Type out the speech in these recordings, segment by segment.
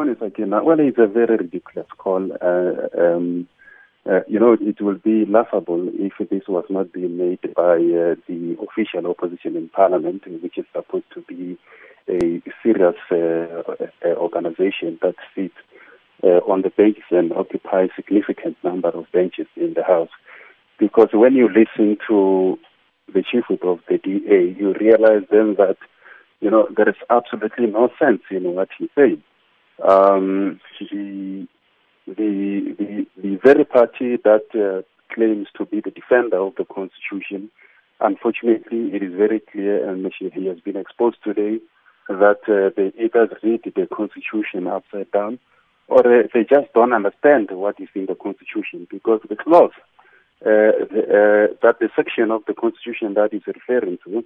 morning, Sakina. Well, it's a very ridiculous call. Uh, um, uh, you know, it will be laughable if this was not being made by uh, the official opposition in parliament, which is supposed to be a serious uh, uh organization that sits uh, on the benches and occupies significant number of benches in the House. Because when you listen to the chief whip of the DA, you realize then that, you know, there is absolutely no sense in what he's saying. Um, the the, the, the very party that uh, claims to be the defender of the Constitution, unfortunately, it is very clear, and he has been exposed today, that uh, they either read the Constitution upside down or uh, they just don't understand what is in the Constitution because the clause, uh, the, uh, that the section of the Constitution that is referring to,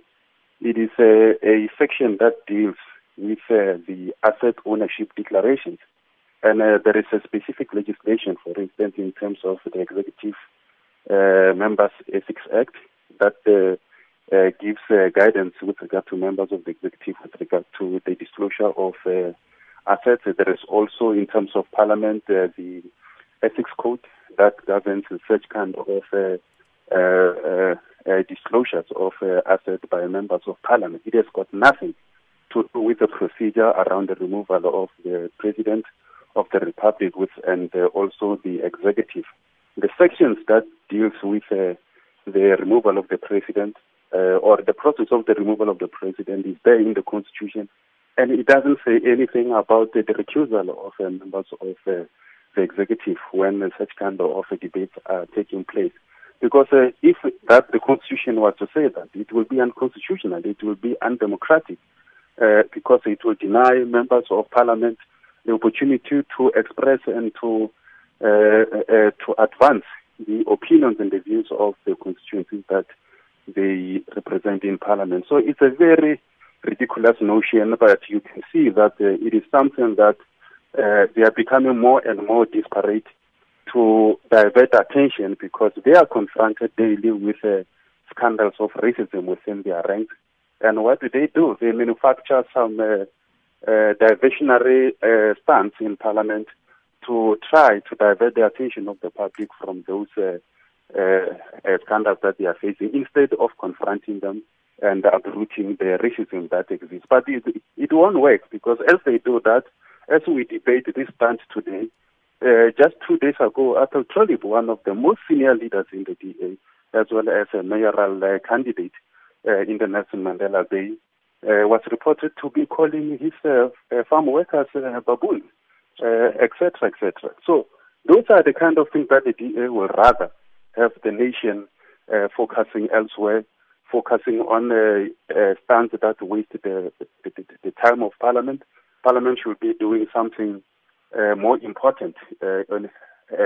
it is a, a section that deals with uh, the asset ownership declarations. And uh, there is a specific legislation, for instance, in terms of the Executive uh, Members Ethics Act that uh, gives uh, guidance with regard to members of the executive with regard to the disclosure of uh, assets. There is also, in terms of Parliament, the Ethics Code that governs such kind of disclosures of assets by members of Parliament. It has got nothing to with the procedure around the removal of the President of the Republic with, and uh, also the executive. The sections that deals with uh, the removal of the president uh, or the process of the removal of the president is there in the constitution, and it doesn't say anything about the, recusal of uh, members of uh, the executive when such kind of debates are taking place. Because uh, if that the constitution was to say that, it will be unconstitutional, it will be undemocratic, because it will deny members of parliament the opportunity to express and to uh, uh, to advance the opinions and the views of the constituencies that they represent in parliament. So it's a very ridiculous notion, but you can see that uh, it is something that uh, they are becoming more and more disparate to divert attention because they are confronted daily with uh, scandals of racism within their ranks. And what do they do? They manufacture some uh, uh, diversionary uh, stance in Parliament to try to divert the attention of the public from those uh, uh, uh, scandals that they are facing instead of confronting them and uprooting the racism that exists. But it, it won't work because as they do that, as we debate this stance today, uh, just two days ago, Athol Trollip, one of the most senior leaders in the DA, as well as a mayoral uh, candidate uh, in the Nelson Mandela Bay, uh, was reported to be calling his uh, uh, farm workers uh, baboons, etc., uh, etc. So those are the kind of things that the DA will rather have the nation uh, focusing elsewhere, focusing on a stance that waste the, the, the, time of Parliament. Parliament should be doing something uh, more important on,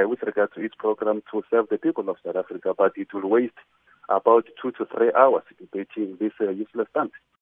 with regard to its program to serve the people of South Africa, but it will waste about two to three hours debating this uh, useless stance.